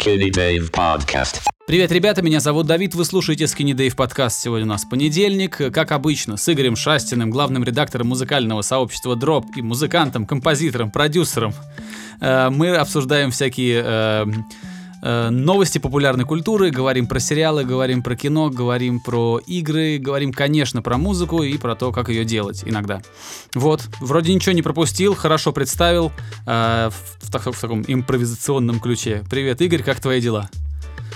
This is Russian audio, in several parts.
Skinny Dave Podcast. Привет, ребята, меня зовут Давид, вы слушаете Skinny Dave подкаст. Сегодня у нас понедельник, как обычно, с Игорем Шастиным, главным редактором музыкального сообщества Drop и музыкантом, композитором, продюсером. Э, Мы обсуждаем всякие э, новости популярной культуры, говорим про сериалы, говорим про кино, говорим про игры, говорим, конечно, про музыку и про то, как ее делать иногда. Вот, вроде ничего не пропустил, хорошо представил э, в, в в таком импровизационном ключе. Привет, Игорь, как твои дела?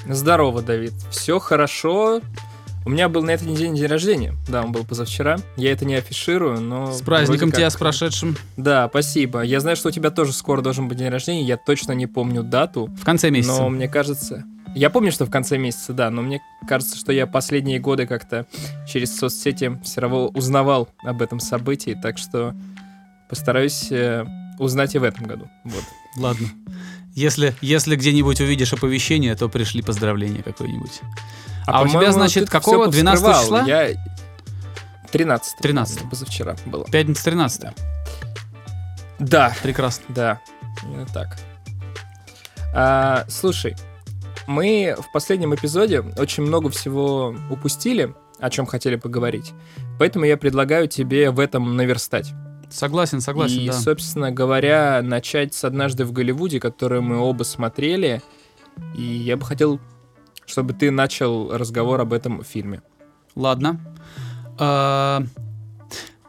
Здорово, Давид. Все хорошо. У меня был на этой неделе день рождения. Да, он был позавчера. Я это не афиширую, но... С праздником вроде тебя, как- с прошедшим. Да, спасибо. Я знаю, что у тебя тоже скоро должен быть день рождения. Я точно не помню дату. В конце месяца. Но мне кажется... Я помню, что в конце месяца, да, но мне кажется, что я последние годы как-то через соцсети все равно узнавал об этом событии, так что постараюсь э, узнать и в этом году. Вот. Ладно. Если, если где-нибудь увидишь оповещение, то пришли поздравления какое-нибудь. А у тебя, значит, какого? всё 12 повскрывал. числа? Я... 13. 13. Позавчера было. Пятница 13 Да, Прекрасно. да, именно так. А, слушай, мы в последнем эпизоде очень много всего упустили, о чем хотели поговорить. Поэтому я предлагаю тебе в этом наверстать. Согласен, согласен, И, да. собственно говоря, начать с «Однажды в Голливуде», которую мы оба смотрели. И я бы хотел, чтобы ты начал разговор об этом фильме. Ладно. А,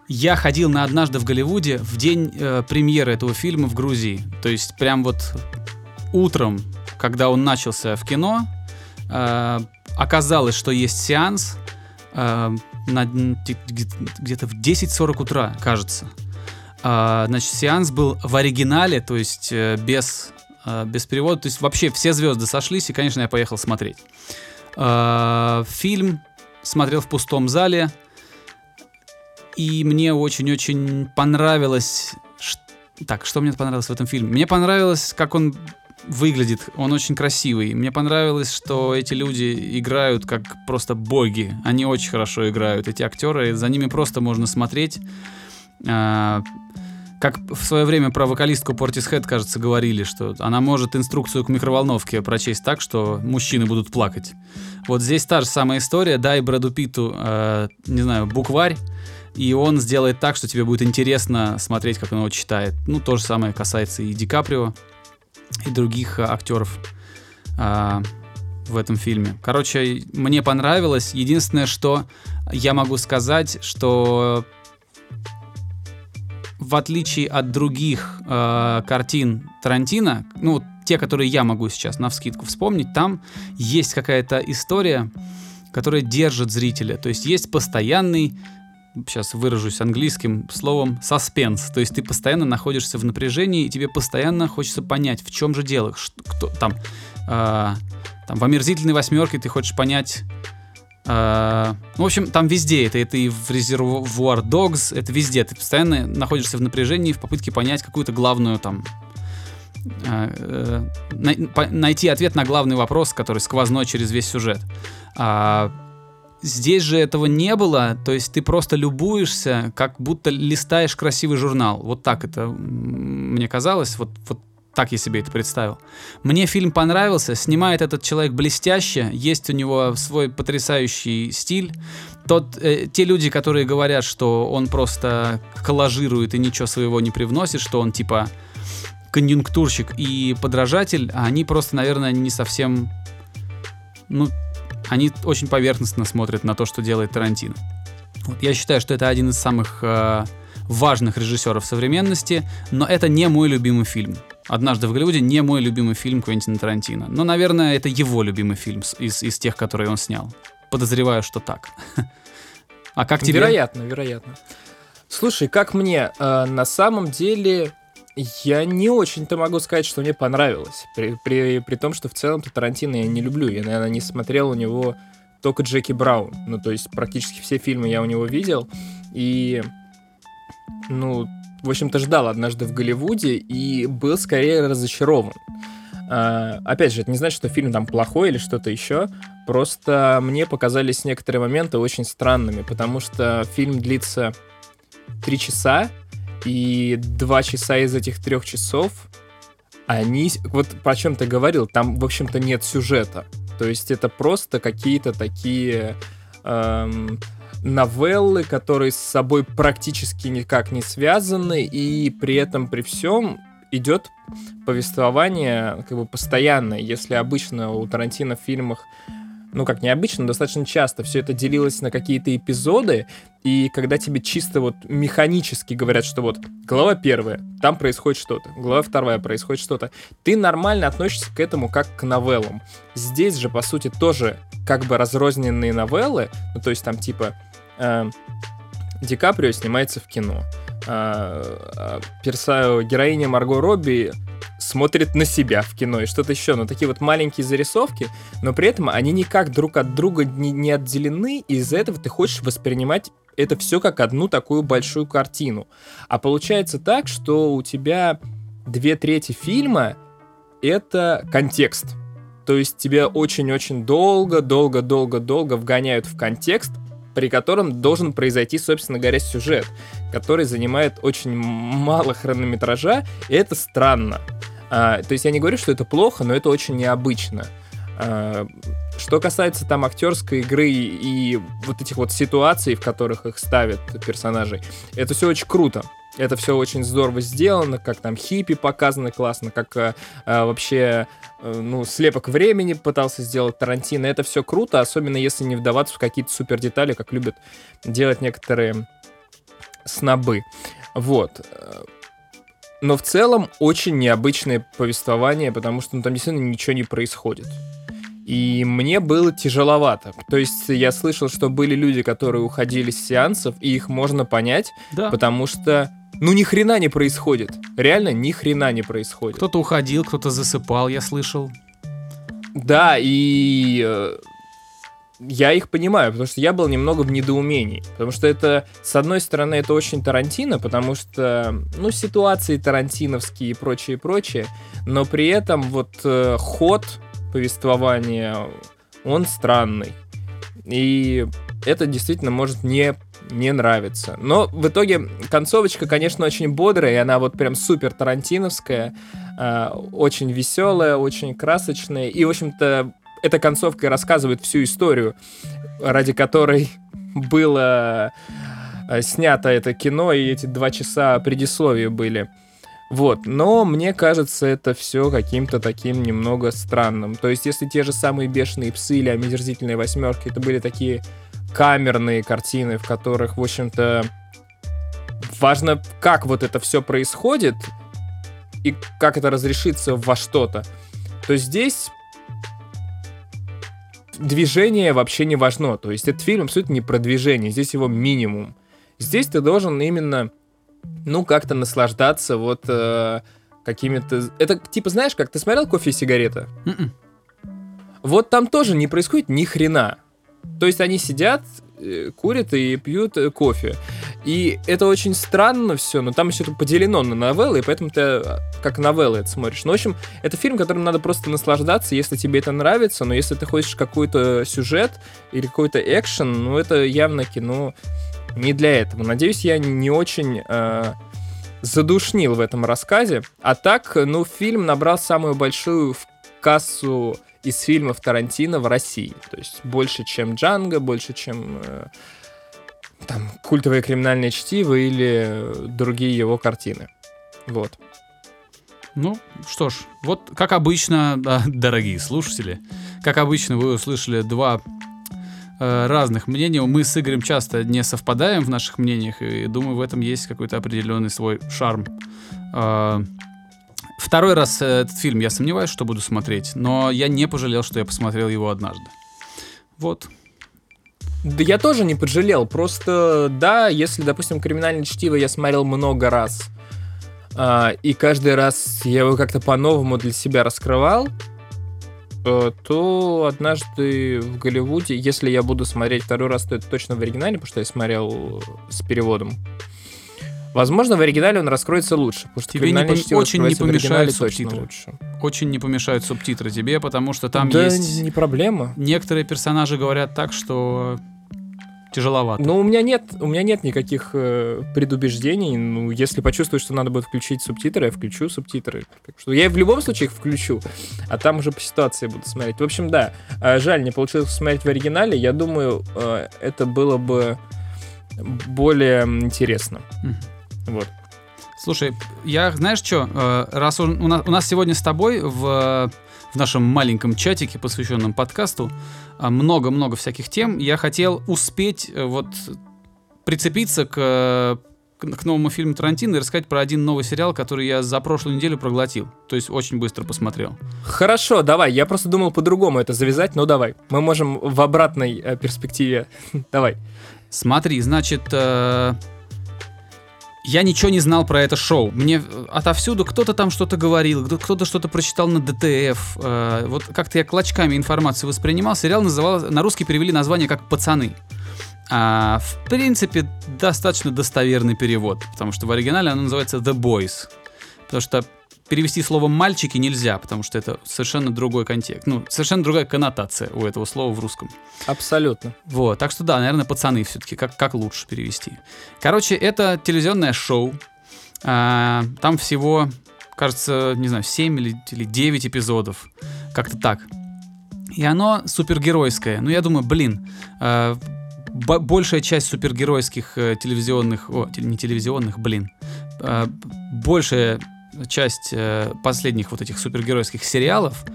Я ходил на однажды в Голливуде в день э, премьеры этого фильма в Грузии. То есть прям вот утром, когда он начался в кино, э, оказалось, что есть сеанс э, где-то в 10.40 утра, кажется. А, Значит, сеанс был в оригинале, то есть без, без перевода. То есть вообще все звезды сошлись, и, конечно, я поехал смотреть. А, Фильм смотрел в пустом зале, и мне очень-очень понравилось... Так, что мне понравилось в этом фильме? Мне понравилось, как он выглядит, он очень красивый. Мне понравилось, что эти люди играют как просто боги. Они очень хорошо играют, эти актеры, за ними просто можно смотреть. Как в свое время про вокалистку Portishead, кажется, говорили, что она может инструкцию к микроволновке прочесть так, что мужчины будут плакать. Вот здесь та же самая история. Дай Брэду Питту, э, не знаю, букварь, и он сделает так, что тебе будет интересно смотреть, как он его читает. Ну, то же самое касается и Ди Каприо, и других э, актеров а, в этом фильме. Короче, мне понравилось. Единственное, что я могу сказать, что в отличие от других э, картин Тарантино, ну, те, которые я могу сейчас на вскидку вспомнить, там есть какая-то история, которая держит зрителя. То есть есть постоянный, сейчас выражусь английским словом, саспенс. То есть ты постоянно находишься в напряжении, и тебе постоянно хочется понять, в чем же дело. Что, кто, там, э, там в омерзительной восьмерке ты хочешь понять, а, ну, в общем, там везде это. Это и в Reservoir Dogs, это везде. Ты постоянно находишься в напряжении в попытке понять какую-то главную там... э, по- найти ответ на главный вопрос, который сквозной через весь сюжет. А, здесь же этого не было, то есть ты просто любуешься, как будто листаешь красивый журнал. Вот так это мне казалось, вот, вот так я себе это представил. Мне фильм понравился, снимает этот человек блестяще, есть у него свой потрясающий стиль. Тот, э, те люди, которые говорят, что он просто коллажирует и ничего своего не привносит, что он типа конъюнктурщик и подражатель, а они просто, наверное, не совсем... Ну, они очень поверхностно смотрят на то, что делает Тарантино. Вот, я считаю, что это один из самых э, важных режиссеров современности, но это не мой любимый фильм. «Однажды в Голливуде» не мой любимый фильм Квентина Тарантино. Но, наверное, это его любимый фильм из, из тех, которые он снял. Подозреваю, что так. А как тебе? Вероятно, вероятно. Слушай, как мне, э, на самом деле, я не очень-то могу сказать, что мне понравилось. При, при, при том, что в целом-то Тарантино я не люблю. Я, наверное, не смотрел у него только Джеки Браун. Ну, то есть практически все фильмы я у него видел. И, ну, в общем-то, ждал однажды в Голливуде и был скорее разочарован. А, опять же, это не значит, что фильм там плохой или что-то еще. Просто мне показались некоторые моменты очень странными, потому что фильм длится три часа, и два часа из этих трех часов они, вот про чем ты говорил, там, в общем-то, нет сюжета. То есть это просто какие-то такие эм, новеллы, которые с собой практически никак не связаны, и при этом, при всем, идет повествование как бы постоянное. Если обычно у Тарантино в фильмах ну как необычно, достаточно часто все это делилось на какие-то эпизоды, и когда тебе чисто вот механически говорят, что вот глава первая, там происходит что-то, глава вторая, происходит что-то, ты нормально относишься к этому как к новеллам. Здесь же, по сути, тоже как бы разрозненные новеллы, ну то есть там типа э, Ди Каприо снимается в кино, э, перса, героиня Марго Робби смотрит на себя в кино и что-то еще. Но такие вот маленькие зарисовки, но при этом они никак друг от друга не, не отделены, и из-за этого ты хочешь воспринимать это все как одну такую большую картину. А получается так, что у тебя две трети фильма — это контекст. То есть тебя очень-очень долго, долго, долго, долго вгоняют в контекст, при котором должен произойти, собственно говоря, сюжет, который занимает очень мало хронометража, и это странно. А, то есть я не говорю, что это плохо, но это очень необычно. А, что касается там актерской игры и вот этих вот ситуаций, в которых их ставят персонажей, это все очень круто. Это все очень здорово сделано, как там хиппи показано классно, как э, э, вообще, э, ну, слепок времени пытался сделать Тарантино. Это все круто, особенно если не вдаваться в какие-то супер детали, как любят делать некоторые снобы. Вот. Но в целом очень необычное повествование, потому что ну, там действительно ничего не происходит. И мне было тяжеловато. То есть я слышал, что были люди, которые уходили с сеансов, и их можно понять, да. потому что ну ни хрена не происходит. Реально ни хрена не происходит. Кто-то уходил, кто-то засыпал, я слышал. Да, и э, я их понимаю, потому что я был немного в недоумении. Потому что это, с одной стороны, это очень Тарантино, потому что, ну, ситуации тарантиновские и прочее, прочее, но при этом вот э, ход повествования, он странный. И это действительно может не, не нравиться. Но в итоге концовочка, конечно, очень бодрая, и она вот прям супер тарантиновская, э, очень веселая, очень красочная. И, в общем-то, эта концовка рассказывает всю историю, ради которой было э, снято это кино, и эти два часа предисловия были. Вот, но мне кажется, это все каким-то таким немного странным. То есть, если те же самые бешеные псы или омерзительные восьмерки, это были такие камерные картины, в которых, в общем-то, важно, как вот это все происходит и как это разрешится во что-то, то здесь движение вообще не важно. То есть этот фильм абсолютно не про движение, здесь его минимум. Здесь ты должен именно, ну, как-то наслаждаться вот э, какими-то... Это типа, знаешь, как ты смотрел «Кофе и сигарета»? Mm-mm. М-м. Вот там тоже не происходит ни хрена. То есть они сидят, э, курят и пьют э, кофе. И это очень странно все, но там все это поделено на новеллы, и поэтому ты а, как новеллы это смотришь. Ну, в общем, это фильм, которым надо просто наслаждаться, если тебе это нравится, но если ты хочешь какой-то сюжет или какой-то экшен, ну, это явно кино не для этого. Надеюсь, я не очень э, задушнил в этом рассказе. А так, ну, фильм набрал самую большую в кассу из фильмов Тарантино в России. То есть больше, чем Джанго, больше, чем э, там культовое криминальное чтиво или другие его картины. Вот. Ну, что ж, вот как обычно, да, дорогие слушатели, как обычно вы услышали два разных мнения. Мы с Игорем часто не совпадаем в наших мнениях, и думаю, в этом есть какой-то определенный свой шарм. Э, второй раз этот фильм я сомневаюсь, что буду смотреть, но я не пожалел, что я посмотрел его однажды. Вот. Да я тоже не пожалел. Просто, да, если, допустим, криминальное чтиво я смотрел много раз, а, и каждый раз я его как-то по-новому для себя раскрывал, э, то однажды в Голливуде, если я буду смотреть второй раз, то это точно в оригинале, потому что я смотрел с переводом. Возможно, в оригинале он раскроется лучше, потому что тебе не пом- очень не помешают субтитры. Лучше. Очень не помешают субтитры тебе, потому что там да есть... не проблема. Некоторые персонажи говорят так, что тяжеловато. Ну, у меня нет, у меня нет никаких э, предубеждений. Ну, если почувствую, что надо будет включить субтитры, я включу субтитры. Так что я в любом случае их включу, а там уже по ситуации буду смотреть. В общем, да, э, жаль, не получилось посмотреть в оригинале. Я думаю, э, это было бы более интересно. Мгм. Вот. Слушай, я, знаешь что, раз он- у нас, у нас сегодня с тобой в, в нашем маленьком чатике, посвященном подкасту, а, много-много всяких тем, я хотел успеть э, вот прицепиться к, э, к, к новому фильму Тарантино и рассказать про один новый сериал, который я за прошлую неделю проглотил. То есть очень быстро посмотрел. Хорошо, давай. Я просто думал по-другому это завязать, но давай. Мы можем в обратной э, перспективе. давай. Смотри, значит, э, я ничего не знал про это шоу. Мне э, отовсюду кто-то там что-то говорил, кто- кто-то что-то прочитал на ДТФ. э, вот как-то я клочками информацию воспринимал. Сериал называл, на русский перевели название как «Пацаны». А, в принципе, достаточно достоверный перевод, потому что в оригинале оно называется «The Boys». Потому что перевести слово «мальчики» нельзя, потому что это совершенно другой контекст. Ну, совершенно другая коннотация у этого слова в русском. Абсолютно. Вот, так что да, наверное, пацаны все-таки, как, как лучше перевести. Короче, это телевизионное шоу. А, там всего, кажется, не знаю, 7 или, или 9 эпизодов. Как-то так. И оно супергеройское. Ну, я думаю, блин, а, бо- большая часть супергеройских э, телевизионных, о, не телевизионных, блин, а, большая часть э, последних вот этих супергеройских сериалов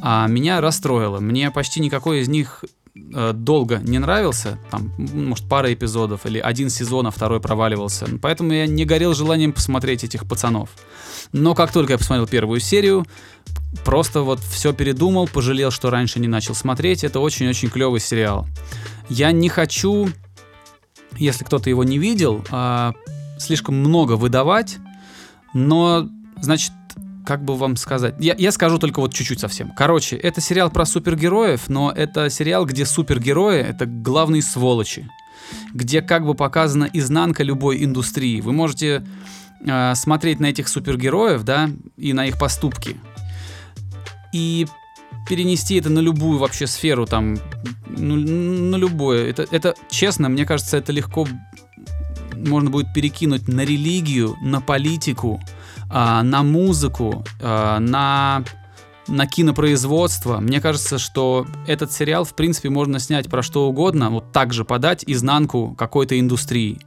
а, меня расстроила. Мне почти никакой из них э, долго не нравился, там, может, пара эпизодов, или один сезон, а второй проваливался. Поэтому я не горел желанием посмотреть этих пацанов. Но как только я посмотрел первую серию, просто вот все передумал, пожалел, что раньше не начал смотреть. Это очень-очень клевый сериал. Я не хочу, если кто-то его не видел, а, слишком много выдавать, но, значит, как бы вам сказать? Я, я скажу только вот чуть-чуть совсем. Короче, это сериал про супергероев, но это сериал, где супергерои — это главные сволочи. Где как бы показана изнанка любой индустрии. Вы можете э, смотреть на этих супергероев, да, и на их поступки. И перенести это на любую вообще сферу, там, ну, на любое. Это, это, честно, мне кажется, это легко можно будет перекинуть на религию, на политику, на музыку, а, на, на кинопроизводство. Мне кажется, что этот сериал, в принципе, можно снять про что угодно, вот так же подать изнанку какой-то индустрии.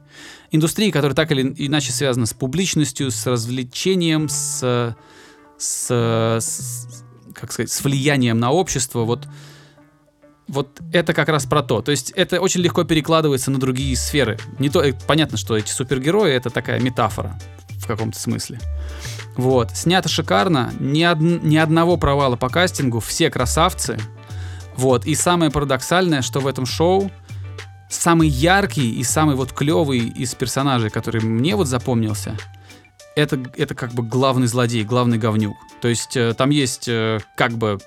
Индустрии, которая так или иначе связана с публичностью, с развлечением, с, с, с- как сказать, с влиянием на общество. Вот вот это как раз про то. То есть это очень легко перекладывается на другие сферы. Не то, э, понятно, что эти супергерои это такая метафора в каком-то смысле. Вот. Снято шикарно. Ни, од- ни одного провала по кастингу. Все красавцы. Вот. И самое парадоксальное, что в этом шоу самый яркий и самый вот клевый из персонажей, который мне вот запомнился, это, это как бы главный злодей, главный говнюк. То есть э, там есть э, как бы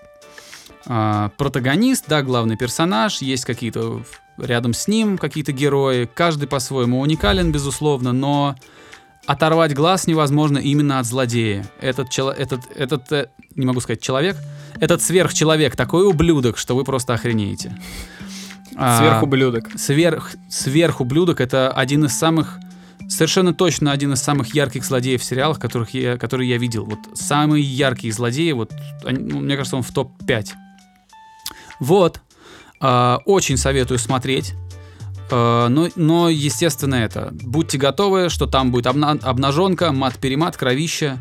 а, протагонист, да, главный персонаж, есть какие-то рядом с ним какие-то герои, каждый по-своему уникален, безусловно, но оторвать глаз невозможно именно от злодея. Этот, чело- этот, этот э, не могу сказать человек, этот сверхчеловек, такой ублюдок, что вы просто охренеете. А, Сверхублюдок. Сверх, сверхублюдок это один из самых совершенно точно один из самых ярких злодеев в сериалах, которых я, которые я видел. Вот самые яркие злодеи, вот они- ну, мне кажется, он в топ 5. Вот. А, очень советую смотреть. А, но, но, естественно, это. Будьте готовы, что там будет обна- обнаженка, мат-перемат, кровища.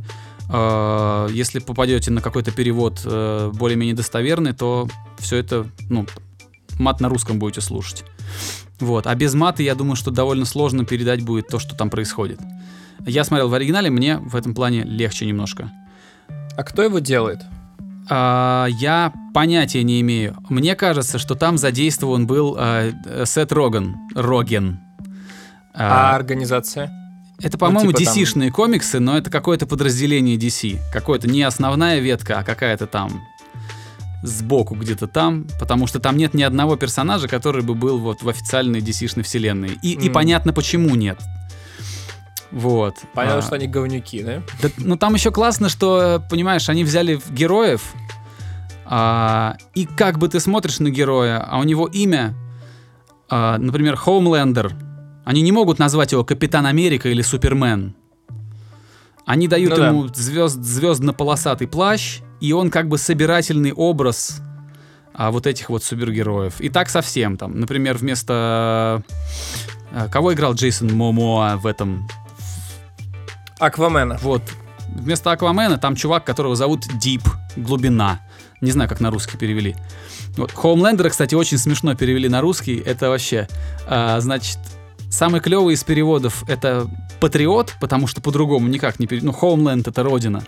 А, если попадете на какой-то перевод э, более-менее достоверный, то все это, ну, мат на русском будете слушать. Вот. А без мата, я думаю, что довольно сложно передать будет то, что там происходит. Я смотрел в оригинале, мне в этом плане легче немножко. А кто его делает? А, я понятия не имею. Мне кажется, что там задействован был а, Сет Роган. Роген. А, А, организация? это, по-моему, типа там- DC-шные комиксы, но это какое-то подразделение DC. Какое-то не основная ветка, а какая-то там сбоку где-то там, потому что там нет ни одного персонажа, который бы был вот в официальной DC-шной вселенной. И, и М. понятно, почему нет. Вот. Понятно, А, что они говнюки, да? да, ну там еще классно, что, понимаешь, они взяли героев, а, и как бы ты смотришь на героя, а у него имя а, например, Хоумлендер, они не могут назвать его Капитан Америка или Супермен. Они дают Ну да. ему звезд, звездно-полосатый плащ, и он как бы собирательный образ а, вот этих вот супергероев. И так совсем там. Например, вместо... а, Кого играл Джейсон Момоа в этом? Аквамена. Вот. Вместо Аквамена там чувак, которого зовут Дип, глубина. Не знаю, как на русский перевели. Вот. Хоумлендера, кстати, очень смешно перевели на русский. Это вообще, а, значит, самый клевый из переводов это Патриот, потому что по-другому никак не перевели. Ну, Хоумленд это родина.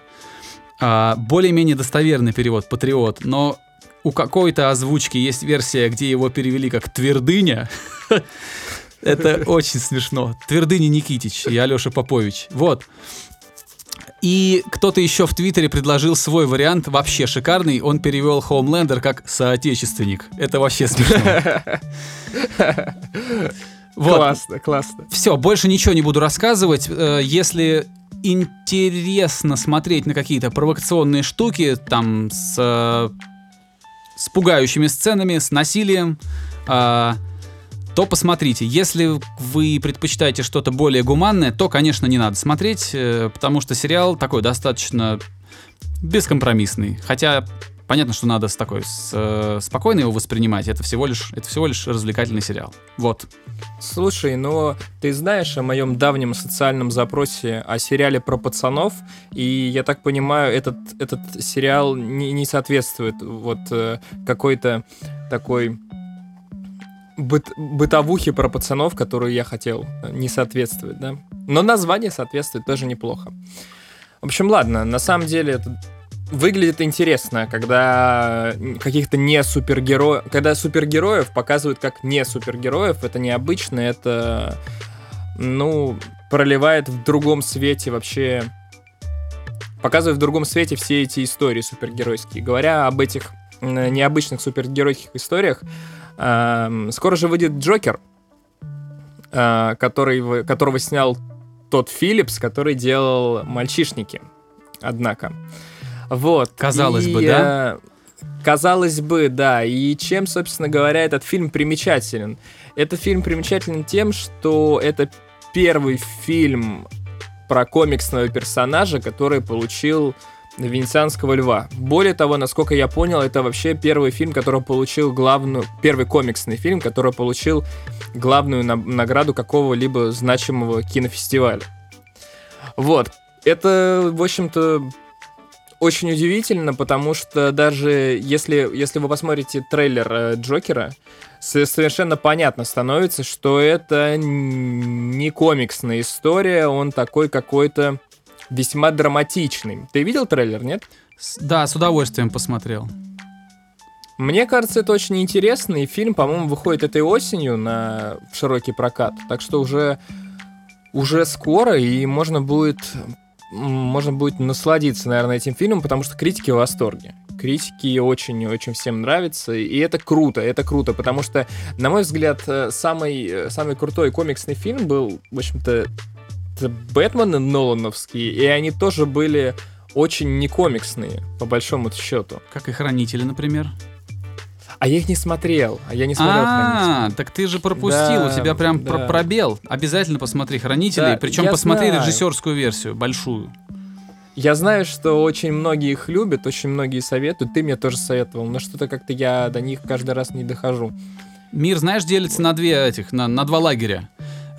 А, более-менее достоверный перевод Патриот, но у какой-то озвучки есть версия, где его перевели как Твердыня. Это очень смешно. Твердыня Никитич и Алеша Попович. Вот. И кто-то еще в Твиттере предложил свой вариант, вообще шикарный. Он перевел Хоумлендер как соотечественник. Это вообще смешно. Вот. Классно, классно. Все, больше ничего не буду рассказывать. Э, Если интересно смотреть на какие-то провокационные штуки, там с, э, с пугающими сценами, с насилием, э, то посмотрите. Если вы предпочитаете что-то более гуманное, то, конечно, не надо смотреть, э, потому что сериал такой достаточно бескомпромиссный. Хотя понятно, что надо с такой с, э, спокойно его воспринимать. Это всего лишь это всего лишь развлекательный сериал. Вот. Слушай, ну ты знаешь о моем давнем социальном запросе о сериале про пацанов, и я так понимаю, этот, этот сериал не, не соответствует вот э, какой-то такой быт, бытовухе про пацанов, которую я хотел, э, не соответствует, да? Но название соответствует тоже неплохо. В общем, ладно, на самом деле это выглядит интересно, когда каких-то не супергероев, когда супергероев показывают как не супергероев, это необычно, это, ну, проливает в другом свете вообще, показывает в другом свете все эти истории супергеройские. Говоря об этих необычных супергеройских историях, скоро же выйдет Джокер, э, который, которого снял тот Филлипс, который делал «Мальчишники», однако. Вот. Казалось И, бы, да? э, Казалось бы, да. И чем, собственно говоря, этот фильм примечателен? Этот фильм примечателен тем, что это первый фильм про комиксного персонажа, который получил Венецианского льва. Более того, насколько я понял, это вообще первый фильм, который получил главную... Первый комиксный фильм, который получил главную на- награду какого-либо значимого кинофестиваля. Вот. Это, в общем-то, очень удивительно, потому что даже если, если вы посмотрите трейлер э, Джокера, совершенно понятно становится, что это не комиксная история, он такой какой-то весьма драматичный. Ты видел трейлер, нет? С- Да, с удовольствием посмотрел. Мне кажется, это очень интересно, и фильм, по-моему, выходит этой осенью на в широкий прокат, так что уже уже скоро, и можно будет можно будет насладиться, наверное, этим фильмом, потому что критики в восторге. Критики очень-очень всем нравятся, и это круто, это круто, потому что, на мой взгляд, э, самый, э, самый крутой комиксный фильм был, в общем-то, это Бэтмен Нолановский, и они тоже были очень не комиксные, по большому счету. Как и хранители, например. А я их не смотрел, а я не смотрел. А, так ты же пропустил, Да, у тебя прям да. про- пробел. Обязательно посмотри хранителей, Да, причем посмотри знаю. режиссерскую версию, большую. Я знаю, что очень многие их любят, очень многие советуют. Ты мне тоже советовал, но что-то как-то я до них каждый раз не дохожу. Мир, знаешь, делится на две этих, на, на два лагеря.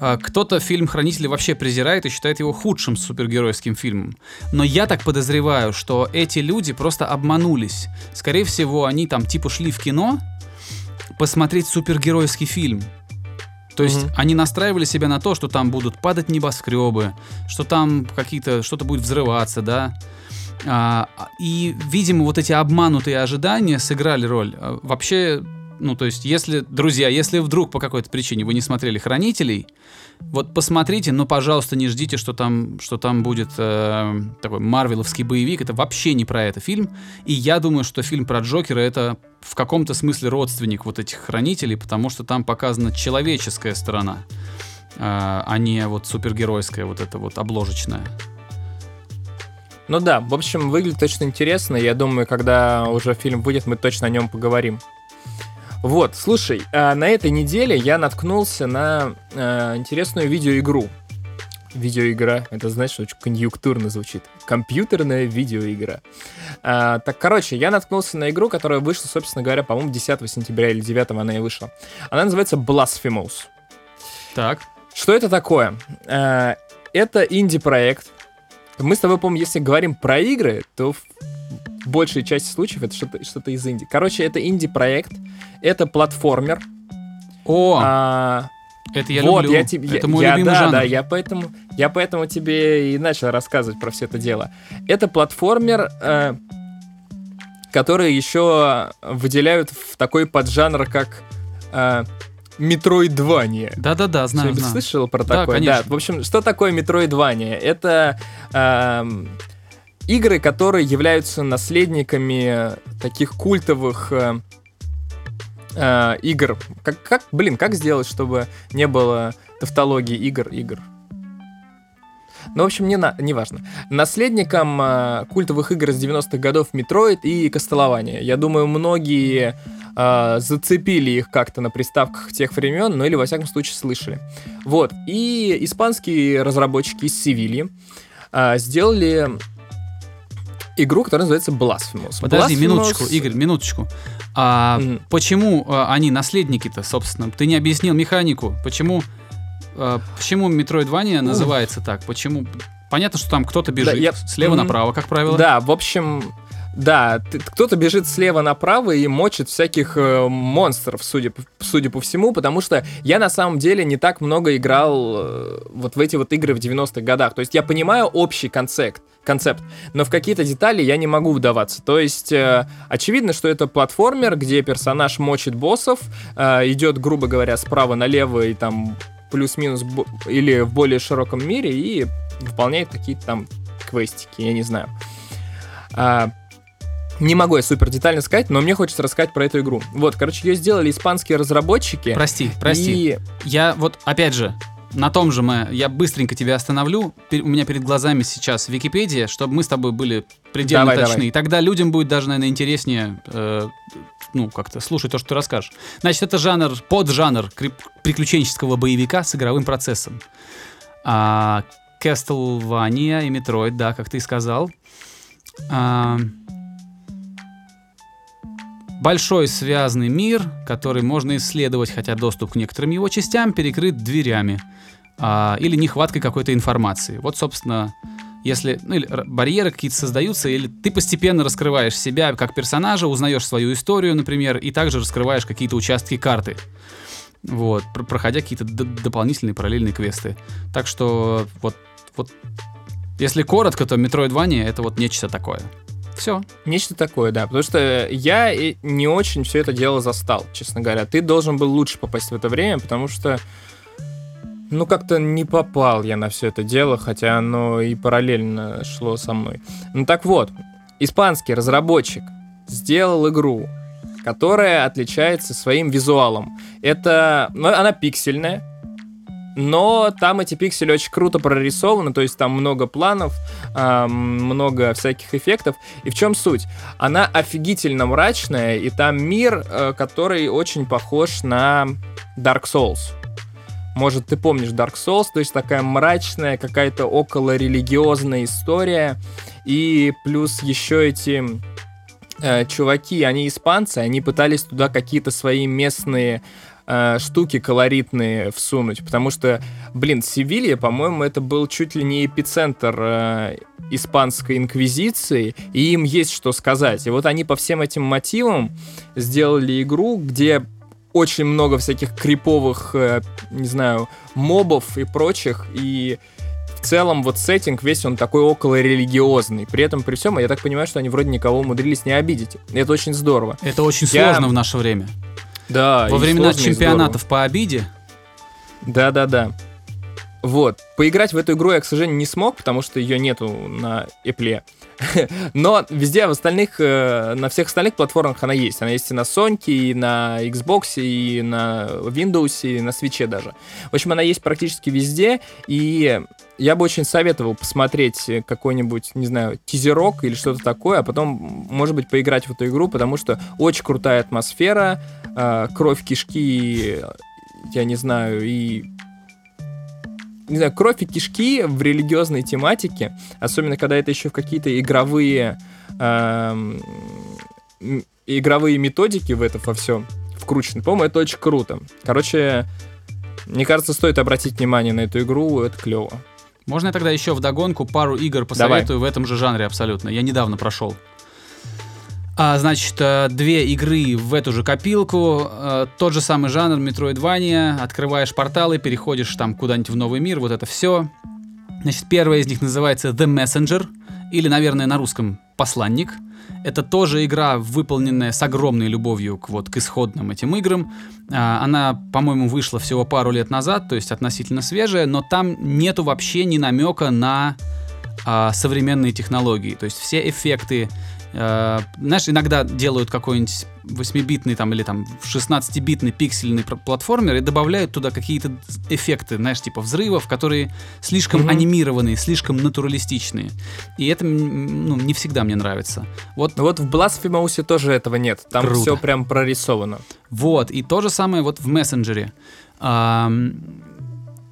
А, Кто-то фильм «Хранители» вообще презирает и считает его худшим супергеройским фильмом. Но я так подозреваю, что эти люди просто обманулись. Скорее всего, они там типа шли в кино посмотреть супергеройский фильм. То есть Мгм. они настраивали себя на то, что там будут падать небоскребы, что там какие-то что-то будет взрываться, да. А, и, видимо, вот эти обманутые ожидания сыграли роль. А, Вообще, ну, то есть, если, друзья, если вдруг по какой-то причине вы не смотрели «Хранителей», вот посмотрите, но, пожалуйста, не ждите, что там, что там будет э, такой марвеловский боевик. Это вообще не про это фильм. И я думаю, что фильм про Джокера это в каком-то смысле родственник вот этих «Хранителей», потому что там показана человеческая сторона, э, а не вот супергеройская, вот эта вот обложечная. Ну да, в общем, выглядит точно интересно. Я думаю, когда уже фильм выйдет, мы точно о нем поговорим. Вот, слушай, а на этой неделе я наткнулся на а, интересную видеоигру. Видеоигра, это значит, очень конъюнктурно звучит. Компьютерная видеоигра. А, так, короче, я наткнулся на игру, которая вышла, собственно говоря, по-моему, 10 сентября или 9 она и вышла. Она называется Blasphemous. Так. Что это такое? А, это инди-проект. Мы с тобой, помню, если говорим про игры, то в большей части случаев это что-то что из инди. Короче, это инди-проект, это платформер. О, А, это я вот, люблю. я тебе, это мой я, любимый да, жанр. да, я поэтому, я поэтому тебе и начал рассказывать про все это дело. Это платформер, э, который еще выделяют в такой поджанр, как э, Метроидвания. Да-да-да, знаю, Что-нибудь знаю. слышал про Да, такое? конечно. в общем, что такое Метроидвания? Это эм, игры, которые являются наследниками таких культовых э, э, игр. Как, как, блин, как сделать, чтобы не было тавтологии игр, игр? Ну, в общем, не, на, не важно. Наследником э, культовых игр из 90-х годов Metroid и Кастелования. Я думаю, многие э, зацепили их как-то на приставках тех времен, ну или, во всяком случае, слышали. Вот. И испанские разработчики из Севильи э, сделали игру, которая называется Blasphemous. Подожди, Blasphemous- минуточку, Игорь, минуточку. А Мгм. почему а, они наследники-то, собственно? Ты не объяснил механику. Почему, а, почему Metroidvania называется так? Почему? Понятно, что там кто-то бежит я- слева Мгм. направо, как правило. Да, в общем, да, кто-то бежит слева направо и мочит всяких э, монстров, судя, по- судя по всему, потому что я на самом деле не так много играл э, вот в эти вот игры в 90-х годах. То есть я понимаю общий концепт, концепт, но в какие-то детали я не могу вдаваться. То есть э, очевидно, что это платформер, где персонаж мочит боссов, э, идет, грубо говоря, справа налево и там плюс-минус или в более широком мире и выполняет какие-то там квестики, я не знаю. А, не могу я супер детально сказать, но мне хочется рассказать про эту игру. Вот, короче, ее сделали испанские разработчики. Прости, прости. И Я вот, опять же, на том же мы, я быстренько тебя остановлю. Пер- У меня перед глазами сейчас Википедия, чтобы мы с тобой были предельно Давай, точны. давай. И тогда людям будет даже, наверное, интереснее, э, ну, как-то слушать то, что ты расскажешь. Значит, это жанр, поджанр приключенческого боевика с игровым процессом. А, Castlevania и Metroid, да, как ты и сказал. А, Большой связанный мир, который можно исследовать, хотя доступ к некоторым его частям перекрыт дверями а, или нехваткой какой-то информации. Вот, собственно, если ну, или барьеры какие-то создаются, или ты постепенно раскрываешь себя как персонажа, узнаешь свою историю, например, и также раскрываешь какие-то участки карты. Вот, пр- проходя какие-то дополнительные параллельные квесты. Так что вот, вот, если коротко, то Metroidvania это вот нечто такое. Все. нечто такое, да. Потому что я не очень все это дело застал, честно говоря. Ты должен был лучше попасть в это время, потому что ну, как-то не попал я на все это дело, хотя оно и параллельно шло со мной. Ну так вот, испанский разработчик сделал игру, которая отличается своим визуалом. Это, ну, она пиксельная, но там эти пиксели очень круто прорисованы, то есть там много планов, много всяких эффектов. И в чем суть? Она офигительно мрачная, и там мир, э, который очень похож на Dark Souls. Может, ты помнишь Dark Souls, то есть такая мрачная, какая-то около религиозная история. И плюс еще эти э, чуваки, они испанцы, они пытались туда какие-то свои местные э, штуки колоритные всунуть, потому что, блин, Севилья, по-моему, это был чуть ли не эпицентр э, испанской инквизиции, и им есть что сказать. И вот они по всем этим мотивам сделали игру, где очень много всяких криповых, э, не знаю, мобов и прочих, и в целом вот сеттинг весь он такой около религиозный. При этом, при всем, я так понимаю, что они вроде никого умудрились не обидеть. Это очень здорово. Это очень Я- сложно в наше время. Да, Во времена чемпионатов по обиде Да-да-да. Вот. Поиграть в эту игру я, к сожалению, не смог, потому что ее нету на Apple. Но везде в остальных, э, на всех остальных платформах она есть. Она есть и на Sony, и на Xbox, и на Windows, и на Switch даже. В общем, она есть практически везде, и я бы очень советовал посмотреть какой-нибудь, не знаю, тизерок или что-то такое, а потом, может быть, поиграть в эту игру, потому что очень крутая атмосфера, э, кровь, кишки, я не знаю, и не знаю, кровь и кишки в религиозной тематике, особенно когда это еще в какие-то игровые эм, игровые методики в это во все вкручены. По-моему, это очень круто. Короче, мне кажется, стоит обратить внимание на эту игру, это клево. Можно я тогда еще в догонку пару игр посоветую Давай. в этом же жанре абсолютно. Я недавно прошел. А, значит, э, две игры в эту же копилку, э, тот же самый жанр Metroidvania, открываешь порталы, переходишь там куда-нибудь в новый мир, вот это все. Значит, первая из них называется The Messenger, или, наверное, на русском «Посланник». Это тоже игра, выполненная с огромной любовью к, вот, к исходным этим играм. А, она, по-моему, вышла всего пару лет назад, то есть относительно свежая, но там нету вообще ни намека на а, современные технологии. То есть все эффекты, Э, знаешь, иногда делают какой-нибудь 8-битный там или там 16-битный пиксельный платформер и добавляют туда какие-то эффекты, знаешь, типа взрывов, которые слишком mm-hmm. анимированные, слишком натуралистичные. И это ну, не всегда мне нравится. Вот, ну вот в Blasphemous тоже этого нет. Там Круто. все прям прорисовано. Вот, и то же самое вот в мессенджере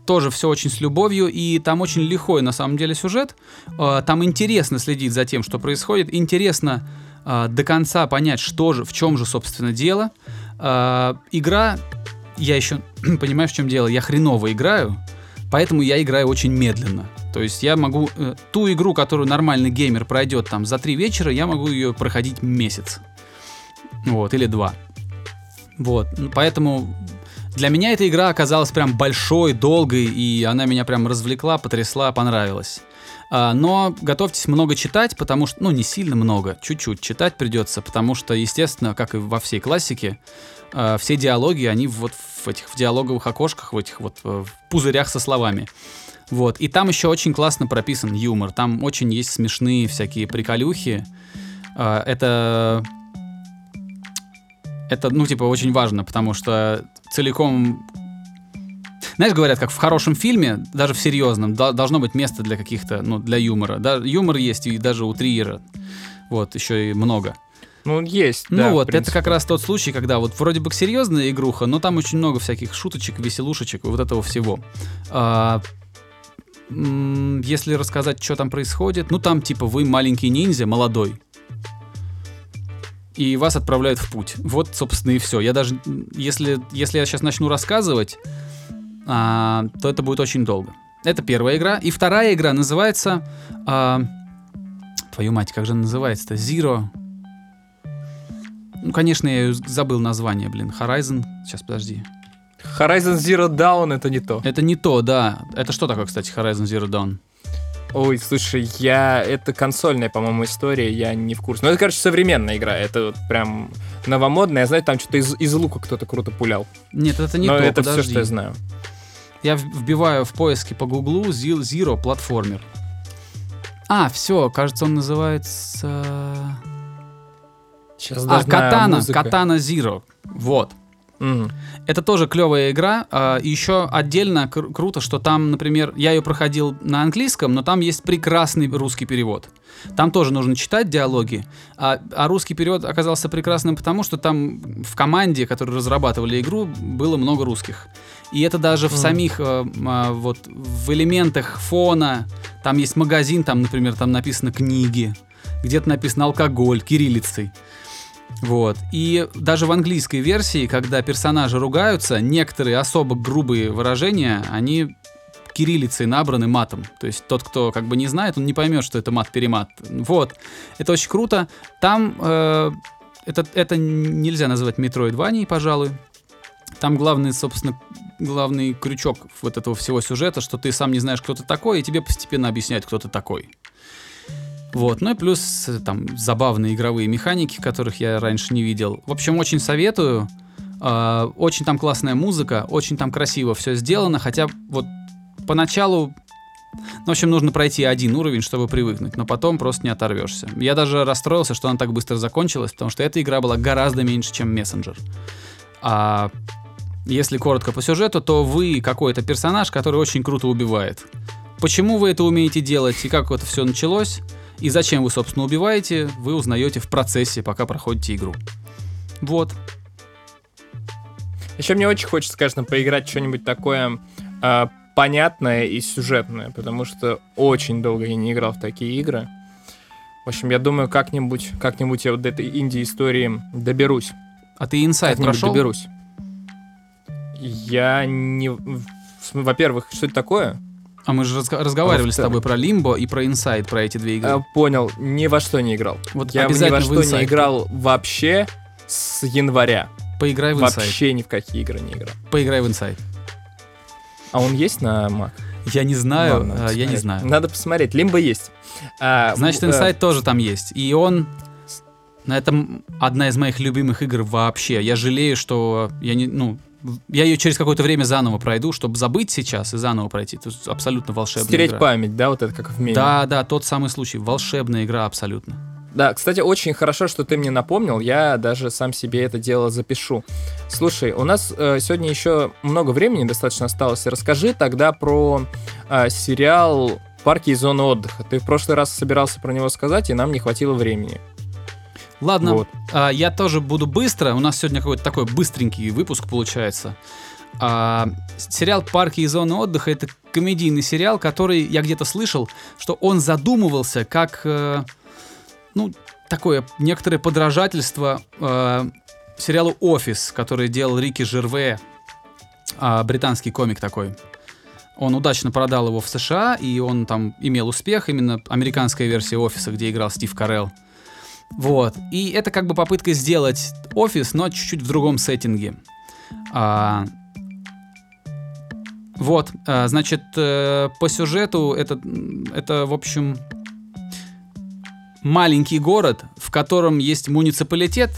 тоже все очень с любовью, и там очень лихой на самом деле сюжет. А, там интересно следить за тем, что происходит, интересно а, до конца понять, что же, в чем же, собственно, дело. А, игра, я еще понимаю, в чем дело, я хреново играю, поэтому я играю очень медленно. То есть я могу э, ту игру, которую нормальный геймер пройдет там за три вечера, я могу ее проходить месяц. Вот, или два. Вот, поэтому для меня эта игра оказалась прям большой, долгой, и она меня прям развлекла, потрясла, понравилась. А, но готовьтесь много читать, потому что, ну, не сильно много, чуть-чуть читать придется, потому что, естественно, как и во всей классике, а, все диалоги, они вот в этих в диалоговых окошках, в этих вот э, в пузырях со словами. Вот. И там еще очень классно прописан юмор. Там очень есть смешные всякие приколюхи. А, это это, ну, типа, очень важно, потому что целиком... Знаешь, говорят, как в хорошем фильме, даже в серьезном, должно быть место для каких-то, ну, для юмора. Да, юмор есть и даже у Триера. Вот, еще и много. Ну, есть, Ну да, вот, это как раз тот случай, когда вот вроде бы серьезная игруха, но там очень много всяких шуточек, веселушечек и вот этого всего. А, если рассказать, что там происходит, ну там типа вы маленький ниндзя, молодой, и вас отправляют в путь. Вот, собственно, и все. Я даже, если, если я сейчас начну рассказывать, а, то это будет очень долго. Это первая игра. И вторая игра называется... А, твою мать, как же она называется-то? Zero... Ну, конечно, я забыл название, блин. Horizon... Сейчас, подожди. Horizon Zero Dawn это не то. Это не то, да. Это что такое, кстати, Horizon Zero Dawn? Ой, слушай, я... Это консольная, по-моему, история, я не в курсе. Ну, это, короче, современная игра, это вот прям новомодная. Я знаю, там что-то из, из лука кто-то круто пулял. Нет, это не Но то, это подожди. все, что я знаю. Я вбиваю в поиске по гуглу Zero Platformer. А, все, кажется, он называется... Сейчас а, Катана, Катана Zero. Вот. Mm. Это тоже клевая игра. А, еще отдельно кру- круто, что там, например, я ее проходил на английском, но там есть прекрасный русский перевод. Там тоже нужно читать диалоги. А, а русский перевод оказался прекрасным потому, что там в команде, которые разрабатывали игру, было много русских. И это даже mm. в самих а, а, вот в элементах фона. Там есть магазин, там, например, там написано книги, где-то написано алкоголь кириллицей. Вот. И даже в английской версии, когда персонажи ругаются, некоторые особо грубые выражения, они кириллицей набраны матом. То есть тот, кто как бы не знает, он не поймет, что это мат-перемат. Вот. Это очень круто. Там э, это, это нельзя назвать метроидванией, пожалуй. Там главный, собственно, главный крючок вот этого всего сюжета, что ты сам не знаешь, кто ты такой, и тебе постепенно объясняют, кто ты такой. Вот, ну и плюс э, там забавные игровые механики, которых я раньше не видел. В общем, очень советую. Э, очень там классная музыка, очень там красиво все сделано, хотя вот поначалу В общем, нужно пройти один уровень, чтобы привыкнуть, но потом просто не оторвешься. Я даже расстроился, что она так быстро закончилась, потому что эта игра была гораздо меньше, чем Messenger. А если коротко по сюжету, то вы какой-то персонаж, который очень круто убивает. Почему вы это умеете делать и как это все началось, и зачем вы, собственно, убиваете, вы узнаете в процессе, пока проходите игру. Вот. Еще мне очень хочется, конечно, поиграть что-нибудь такое а, понятное и сюжетное, потому что очень долго я не играл в такие игры. В общем, я думаю, как-нибудь, как-нибудь я вот до этой инди-истории доберусь. А ты инсайт прошел? доберусь. Я не... Во-первых, что это такое? А мы же разговаривали с тобой про Лимбо и про инсайт, про эти две игры. А, понял, ни во что не играл. вот Я ни обязательно во что не Inside. играл вообще с января. Поиграй в инсайт. Вообще ни в какие игры не играл. Поиграй в инсайт. А он есть на Mac? Я не знаю, Ладно, а, я не знаю. Надо посмотреть. Лимбо есть. А, Значит, в- э, инсайт тоже там есть. И он... Ну, это м- одна из моих любимых игр вообще. Я жалею, что я не... Ну, я ее через какое-то время заново пройду, чтобы забыть сейчас и заново пройти. Это абсолютно волшебная Стереть игра. память, да, вот это как в меме. Да, да, тот самый случай. Волшебная игра абсолютно. Да, кстати, очень хорошо, что ты мне напомнил. Я даже сам себе это дело запишу. Слушай, у нас э, сегодня еще много времени достаточно осталось. Расскажи тогда про э, сериал «Парки и зоны отдыха». Ты в прошлый раз собирался про него сказать, и нам не хватило времени. Ладно, Вот. а, я тоже буду быстро. У нас сегодня какой-то такой быстренький выпуск получается. А, сериал «Парки и зоны отдыха» — это комедийный сериал, который я где-то слышал, что он задумывался как, э, ну, такое некоторое подражательство э, сериалу «Офис», который делал Рики Жерве, а, британский комик такой. Он удачно продал его в США, и он там имел успех, именно американская версия «Офиса», где играл Стив Карелл. Вот. И это как бы попытка сделать офис, но чуть-чуть в другом сеттинге. А, вот, а, значит, э, по сюжету это, это, в общем, маленький город, в котором есть муниципалитет,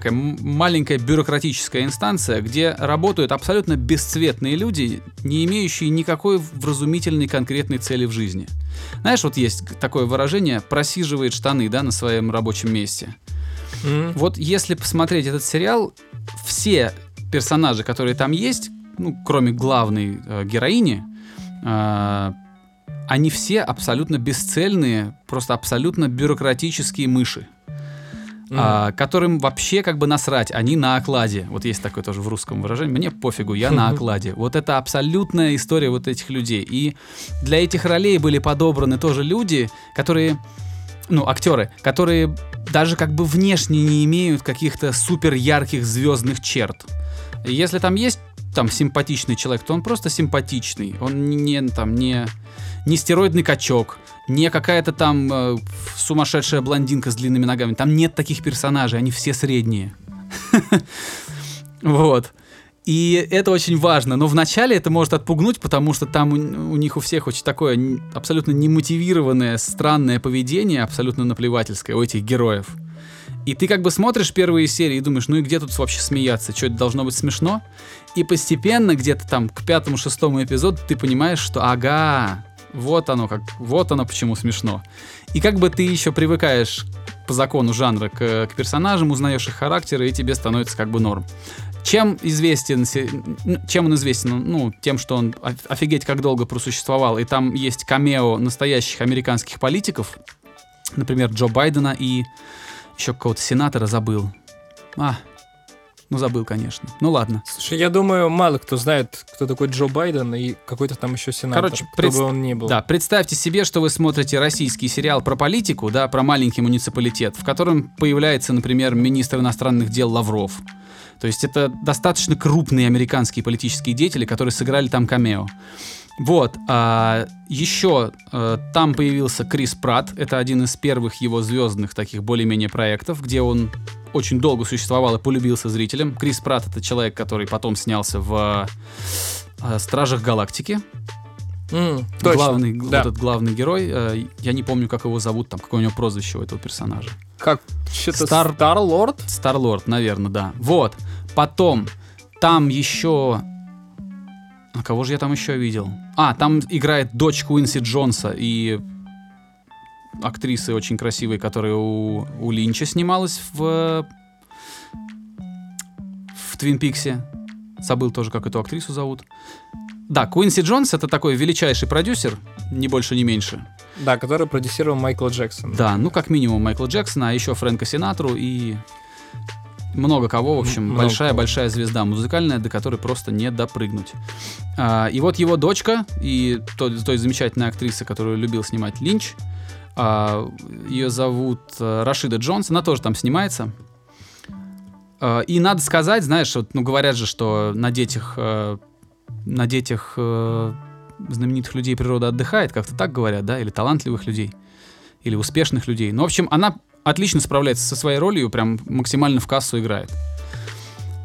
такая маленькая бюрократическая инстанция, где работают абсолютно бесцветные люди, не имеющие никакой вразумительной конкретной цели в жизни. Знаешь, вот есть такое выражение «просиживает штаны», да, на своем рабочем месте. М, Вот если посмотреть этот сериал, все персонажи, которые там есть, ну, кроме главной э, героини, э, они все абсолютно бесцельные, просто абсолютно бюрократические мыши, а, которым вообще как бы насрать, они на окладе. Вот есть такое тоже в русском выражении, мне пофигу, я на окладе. Вот это абсолютная история вот этих людей. И для этих ролей были подобраны тоже люди, которые, ну, актеры, которые даже как бы внешне не имеют каких-то супер ярких звездных черт. Если там есть там симпатичный человек, то он просто симпатичный. Он не там не не стероидный качок, не какая-то там э, сумасшедшая блондинка с длинными ногами. Там нет таких персонажей, они все средние. Вот. И это очень важно. Но вначале это может отпугнуть, потому что там у, у них у всех очень такое абсолютно немотивированное, странное поведение, абсолютно наплевательское у этих героев. И ты как бы смотришь первые серии и думаешь, ну и где тут вообще смеяться? Что, это должно быть смешно? И постепенно где-то там к пятому-шестому эпизоду ты понимаешь, что ага, вот оно как, вот оно почему смешно. И как бы ты еще привыкаешь по закону жанра к, к персонажам, узнаешь их характеры, и тебе становится как бы норм. Чем известен, чем он известен? Ну, тем, что он оф- офигеть как долго просуществовал, и там есть камео настоящих американских политиков, например, Джо Байдена и еще какого-то сенатора забыл. А, ну забыл, конечно. Ну ладно. Слушай, я думаю, мало кто знает, кто такой Джо Байден и какой-то там еще сенатор, Короче, кто пред- бы он ни был. Да, представьте себе, что вы смотрите российский сериал про политику, да, про маленький муниципалитет, в котором появляется, например, министр иностранных дел Лавров. То есть это достаточно крупные американские политические деятели, которые сыграли там камео. Вот, а, еще э, там появился Крис Пратт, это один из первых его звездных таких более-менее проектов, где он очень долго существовал и полюбился зрителям. Крис Пратт это человек, который потом снялся в э, Стражах Галактики, М, точно, главный, да. этот главный герой, э, я не помню, как его зовут, там, какое у него прозвище у этого персонажа. Как что-то Стар- Стар Лорд? Старлорд, наверное, да. Вот. Потом, там еще... А кого же я там еще видел? А, там играет дочь Куинси Джонса и актрисы очень красивой, которая у, у Линча снималась в в Твин Пиксе. Забыл тоже, как эту актрису зовут. Да, Куинси Джонс это такой величайший продюсер, не больше, не меньше. Да, который продюсировал Майкл Джексон. Да, ну как минимум Майкла Джексона, а еще Фрэнка Синатру и много кого, в общем, большая-большая звезда музыкальная, до которой просто не допрыгнуть. А, и вот его дочка и той, той замечательной актрисы, которую любил снимать Линч, ее зовут э, Рашида Джонс, она тоже там снимается. А, и надо сказать, знаешь, вот, ну говорят же, что на детях, э, на детях э, знаменитых людей природа отдыхает, как-то так говорят, да, или талантливых людей, или успешных людей. Ну, в общем, она отлично справляется со своей ролью, прям максимально в кассу играет.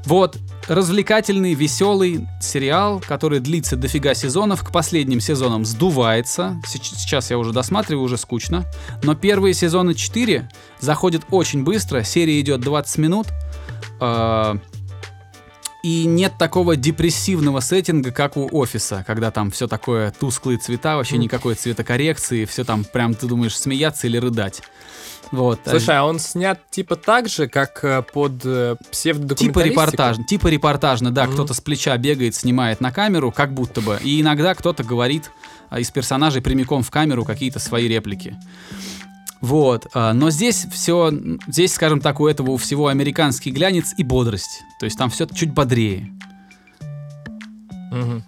Вот, развлекательный, веселый сериал, который длится дофига сезонов, к последним сезонам сдувается. Сейчас я уже досматриваю, уже скучно. Но первые сезоны 4 заходят очень быстро, серия идет 20 минут. э, И нет такого депрессивного сеттинга, как у офиса, когда там все такое тусклые цвета, вообще никакой цветокоррекции, все там прям ты думаешь смеяться или рыдать. Вот. Слушай, а он снят типа так же, как э, под э, Типа псевдодокументалистику? репортаж, типа репортажно, да, Мгм. кто-то с плеча бегает, снимает на камеру, как будто бы. И иногда кто-то говорит а, из персонажей прямиком в камеру какие-то свои реплики. Вот, а, но здесь все, здесь, скажем так, у этого у всего американский глянец и бодрость. То есть там все чуть бодрее. Мгм.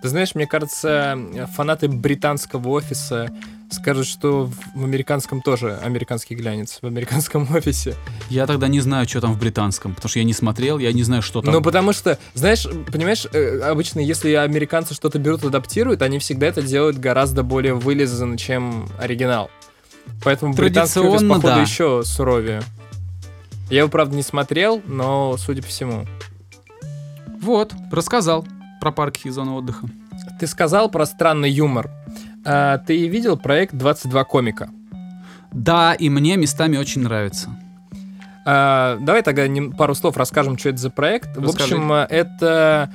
Ты знаешь, мне кажется, фанаты британского офиса скажут, что в в американском тоже американский глянец, в американском офисе. Я тогда не знаю, что там в британском, потому что я не смотрел, я не знаю, что там. Ну, потому что, знаешь, понимаешь, э, обычно, если американцы что-то берут, адаптируют, они всегда это делают гораздо более вылизанно, чем оригинал. Поэтому британский офис, походу, да. еще суровее. Я его, правда, не смотрел, но, судя по всему. Вот, рассказал про парки и зоны отдыха. Ты сказал про странный юмор. А, ты видел проект «22 комика»? Да, и мне местами очень нравится. А, давай тогда пару слов расскажем, что это за проект. В Расскажи. общем, а, это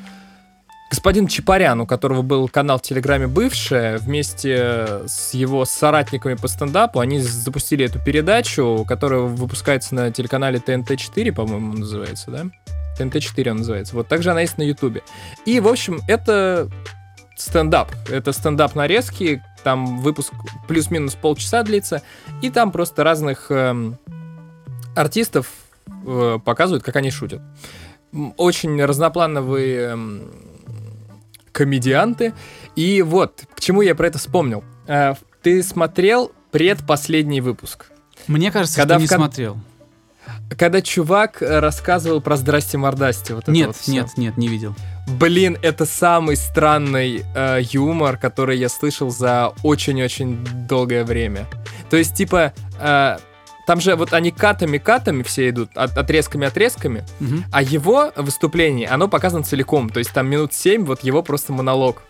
господин Чапарян, у которого был канал в Телеграме «Бывшая», вместе с его соратниками по стендапу, они запустили эту передачу, которая выпускается на телеканале ТНТ-4, по-моему, называется, да? ТНТ-4 он называется. Вот также она есть на Ютубе. И, в общем, это стендап. Это стендап нарезки, там выпуск плюс-минус полчаса длится, и там просто разных эм, артистов э, показывают, как они шутят. Очень разноплановые эм, комедианты. И вот, к чему я про это вспомнил. Э, ты смотрел предпоследний выпуск. Мне кажется, Когда что не кон- смотрел. Когда чувак э, рассказывал про «Здрасте, мордасти», вот Нет, вот нет, нет, не видел. Блин, это самый странный э, юмор, который я слышал за очень-очень долгое время. То есть, типа, э, там же вот они катами-катами все идут, от- отрезками-отрезками, Мгм. а его выступление, оно показано целиком. То есть там минут 7, вот его просто монолог.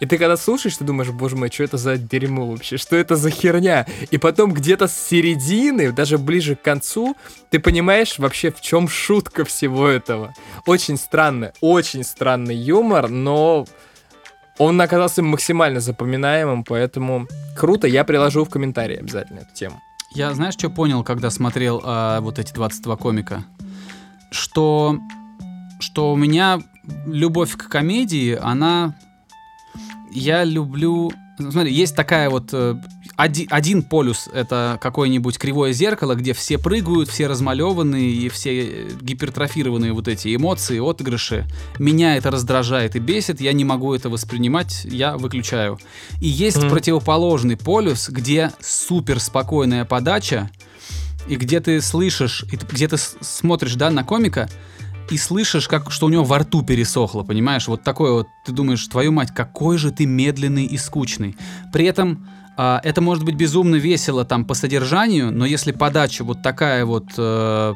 И ты когда слушаешь, ты думаешь, боже мой, что это за дерьмо вообще? Что это за херня? И потом где-то с середины, даже ближе к концу, ты понимаешь вообще, в чем шутка всего этого. Очень странный, очень странный юмор, но он оказался максимально запоминаемым, поэтому круто, я приложу в комментарии обязательно эту тему. Я, знаешь, что понял, когда смотрел а, вот эти 22 комика? Что, что у меня любовь к комедии, она... Я люблю... Смотри, есть такая вот... э, оди- один полюс — это какое-нибудь кривое зеркало, где все прыгают, все размалеванные и все э, гипертрофированные вот эти эмоции, отыгрыши. Меня это раздражает и бесит, я не могу это воспринимать, я выключаю. И есть Мгм. противоположный полюс, где супер спокойная подача, и где ты слышишь, и где ты смотришь, да, на комика, и слышишь, как, что у него во рту пересохло, понимаешь? Вот такое вот, ты думаешь, твою мать, какой же ты медленный и скучный. При этом а, это может быть безумно весело там по содержанию, но если подача вот такая вот, э,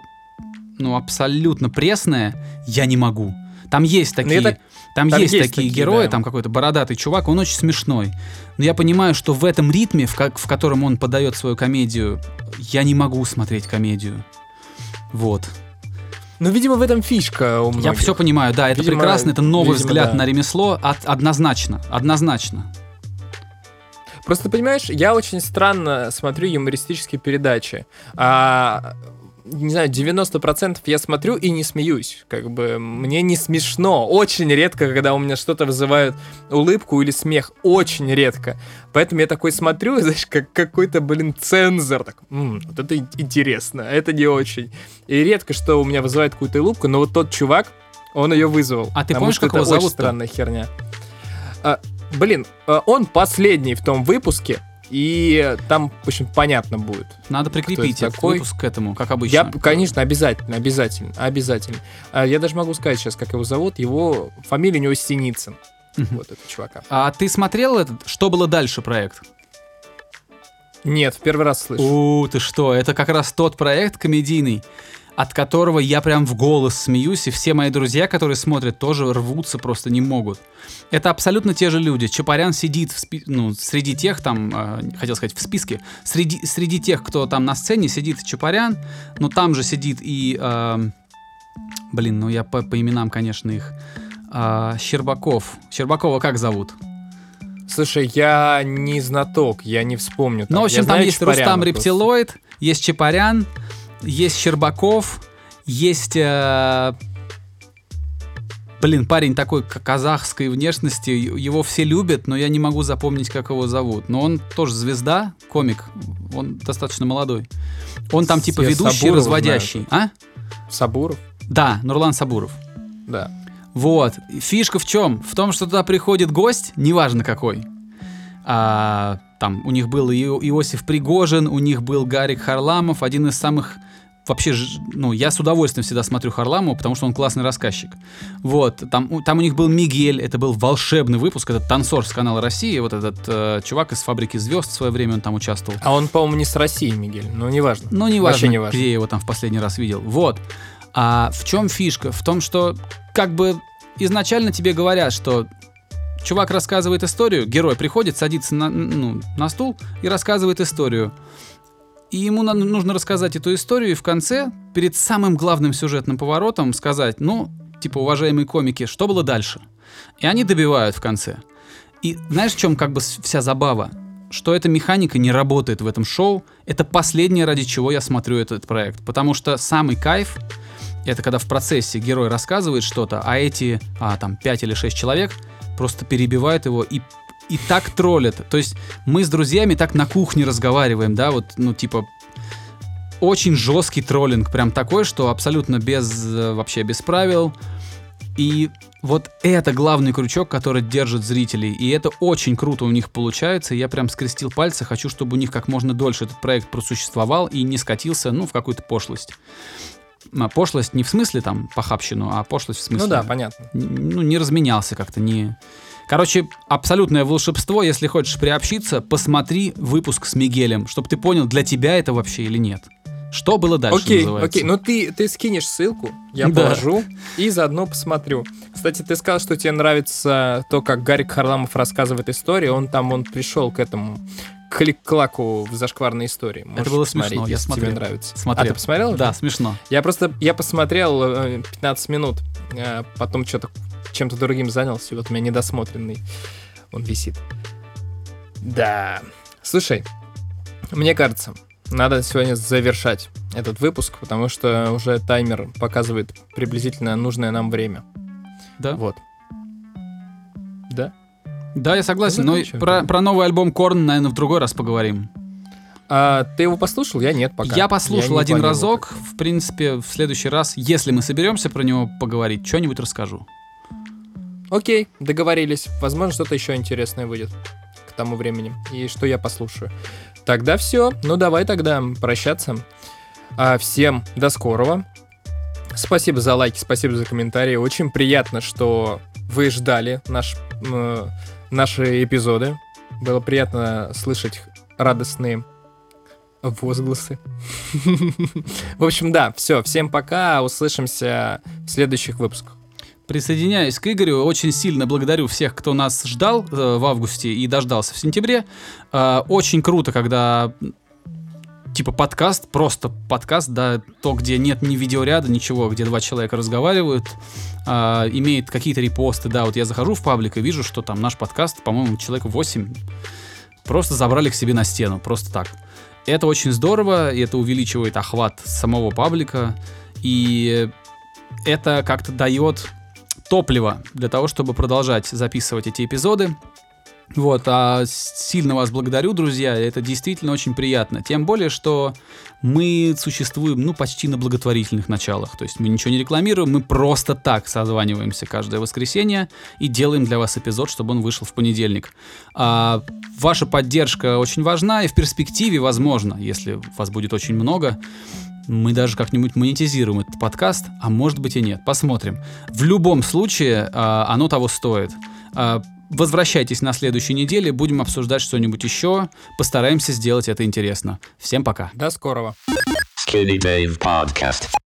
ну, абсолютно пресная, я не могу. Там есть такие, это- там, там есть, есть такие такие, герои, да. там какой-то бородатый чувак, он очень смешной. Но я понимаю, что в этом ритме, в, ка- в котором он подает свою комедию, я не могу смотреть комедию. Вот. Ну, видимо, в этом фишка у Я многих. все понимаю, да, это Видимо, прекрасно, это новый видимо, взгляд да. на ремесло, от- однозначно, однозначно. Просто, понимаешь, я очень странно смотрю юмористические передачи. А, не знаю, 90% я смотрю и не смеюсь. Как бы мне не смешно. Очень редко, когда у меня что-то вызывает улыбку или смех. Очень редко. Поэтому я такой смотрю, знаешь, как какой-то, блин, цензор. Так, «М, вот это ин- интересно, а это не очень. И редко, что у меня вызывает какую-то улыбку, но вот тот чувак, он ее вызвал. А ты помнишь, как его зовут-то? странная херня. А, блин, а, он последний в том выпуске, и там, в общем, понятно будет. Надо прикрепить этот такой? выпуск к этому, как обычно. Я, конечно, обязательно, обязательно, обязательно. А, я даже могу сказать сейчас, как его зовут. Его фамилия у него Синицын. Вот этого чувака. А ты смотрел этот «Что было дальше» проект? Нет, в первый раз слышу. У, ты что, это как раз тот проект комедийный, от которого я прям в голос смеюсь, и все мои друзья, которые смотрят, тоже рвутся, просто не могут. Это абсолютно те же люди. Чапарян сидит в спи- ну, среди тех там, э, хотел сказать, в списке, среди, среди тех, кто там на сцене сидит Чапарян, но там же сидит и, э, блин, ну я по, по именам, конечно, их, э, Щербаков. Щербакова как зовут? Слушай, я не знаток, я не вспомню. Ну, в Я общем, там знаю есть Чапаряна Рустам. Рептилоид, есть Чапарян, есть Щербаков, есть... э, Блин, парень такой казахской внешности, его все любят, но я не могу запомнить, как его зовут. Но он тоже звезда, комик, он достаточно молодой. Он там типа Я ведущий, Сабурова разводящий. А? Сабуров? Да, Нурлан Сабуров. Да. Вот. Фишка в чем? В том, что туда приходит гость, неважно какой. А, там у них был Иосиф Пригожин, у них был Гарик Харламов, один из самых вообще, ну, я с удовольствием всегда смотрю Харламова, потому что он классный рассказчик. Вот, там, у- там у них был Мигель, это был волшебный выпуск, этот танцор с канала России, вот этот э, чувак из «Фабрики звезд» в свое время он там участвовал. А он, по-моему, не с России, Мигель, но неважно. Ну, не Вообще важно, не важно. где я его там в последний раз видел. Вот. А в чем фишка? В том, что как бы изначально тебе говорят, что чувак рассказывает историю, герой приходит, садится на, ну, на стул и рассказывает историю. И ему нужно рассказать эту историю, и в конце, перед самым главным сюжетным поворотом, сказать, ну, типа, уважаемые комики, что было дальше? И они добивают в конце. И знаешь, в чем как бы вся забава? Что эта механика не работает в этом шоу. Это последнее, ради чего я смотрю этот проект. Потому что самый кайф это когда в процессе герой рассказывает что-то, а эти, а, там, 5 или 6 человек просто перебивают его и, и так троллят. То есть мы с друзьями так на кухне разговариваем, да, вот, ну, типа, очень жесткий троллинг, прям такой, что абсолютно без, э, вообще без правил. И вот это главный крючок, который держит зрителей. И это очень круто у них получается. Я прям скрестил пальцы. Хочу, чтобы у них как можно дольше этот проект просуществовал и не скатился, ну, в какую-то пошлость. А, Пошлость не в смысле там похабщину, а пошлость в смысле... Ну да, понятно. ну, не разменялся как-то, не... Короче, абсолютное волшебство, если хочешь приобщиться, посмотри выпуск с Мигелем, чтобы ты понял, для тебя это вообще или нет. Что было дальше, окей, называется. окей, ну ты, ты скинешь ссылку, я Да. положу и заодно посмотрю. Кстати, ты сказал, что тебе нравится то, как Гарик Харламов рассказывает историю. Он там, он пришел к этому, клик-клаку в зашкварной истории. Можешь было посмотреть, смешно, я смотрел. тебе нравится. Смотрел. А ты посмотрел? Да, смешно. Я просто, я посмотрел э, 15 минут, э, потом что-то чем-то другим занялся, и вот у меня недосмотренный он висит. Да. Слушай, мне кажется, надо сегодня завершать этот выпуск, потому что уже таймер показывает приблизительно нужное нам время. Да? Вот. Да? Да, я согласен, Ну, но про, про новый альбом Корн, наверное, в другой раз поговорим. А ты его послушал? Я нет пока. Я послушал не один разок. В принципе, в следующий раз, если мы соберемся про него поговорить, что-нибудь расскажу. Окей, договорились. Возможно, что-то еще интересное выйдет к тому времени. И что я послушаю. Тогда все. Ну, давай тогда прощаться. А, всем до скорого. Спасибо за лайки, спасибо за комментарии. Очень приятно, что вы ждали наш, м, наши эпизоды. Было приятно слышать радостные возгласы. В общем, да, все. Всем пока. Услышимся в следующих выпусках. Присоединяюсь к Игорю. Очень сильно благодарю всех, кто нас ждал э, в августе и дождался в сентябре. Э, очень круто, когда типа подкаст, просто подкаст, да, то, где нет ни видеоряда, ничего, где два человека разговаривают, а, имеет какие-то репосты, да, вот я захожу в паблик и вижу, что там наш подкаст, по-моему, человек 8 просто забрали к себе на стену, просто так. Это очень здорово, и это увеличивает охват самого паблика, и это как-то дает топливо для того, чтобы продолжать записывать эти эпизоды. Вот, а сильно вас благодарю, друзья, это действительно очень приятно. Тем более, что мы существуем, ну, почти на благотворительных началах. То есть мы ничего не рекламируем, мы просто так созваниваемся каждое воскресенье и делаем для вас эпизод, чтобы он вышел в понедельник. А ваша поддержка очень важна, и в перспективе, возможно, если вас будет очень много, мы даже как-нибудь монетизируем этот подкаст, а может быть и нет. Посмотрим. В любом случае, а, оно того стоит. А, Возвращайтесь на следующей неделе, будем обсуждать что-нибудь еще. Постараемся сделать это интересно. Всем пока. До скорого. Skinny Dave Podcast.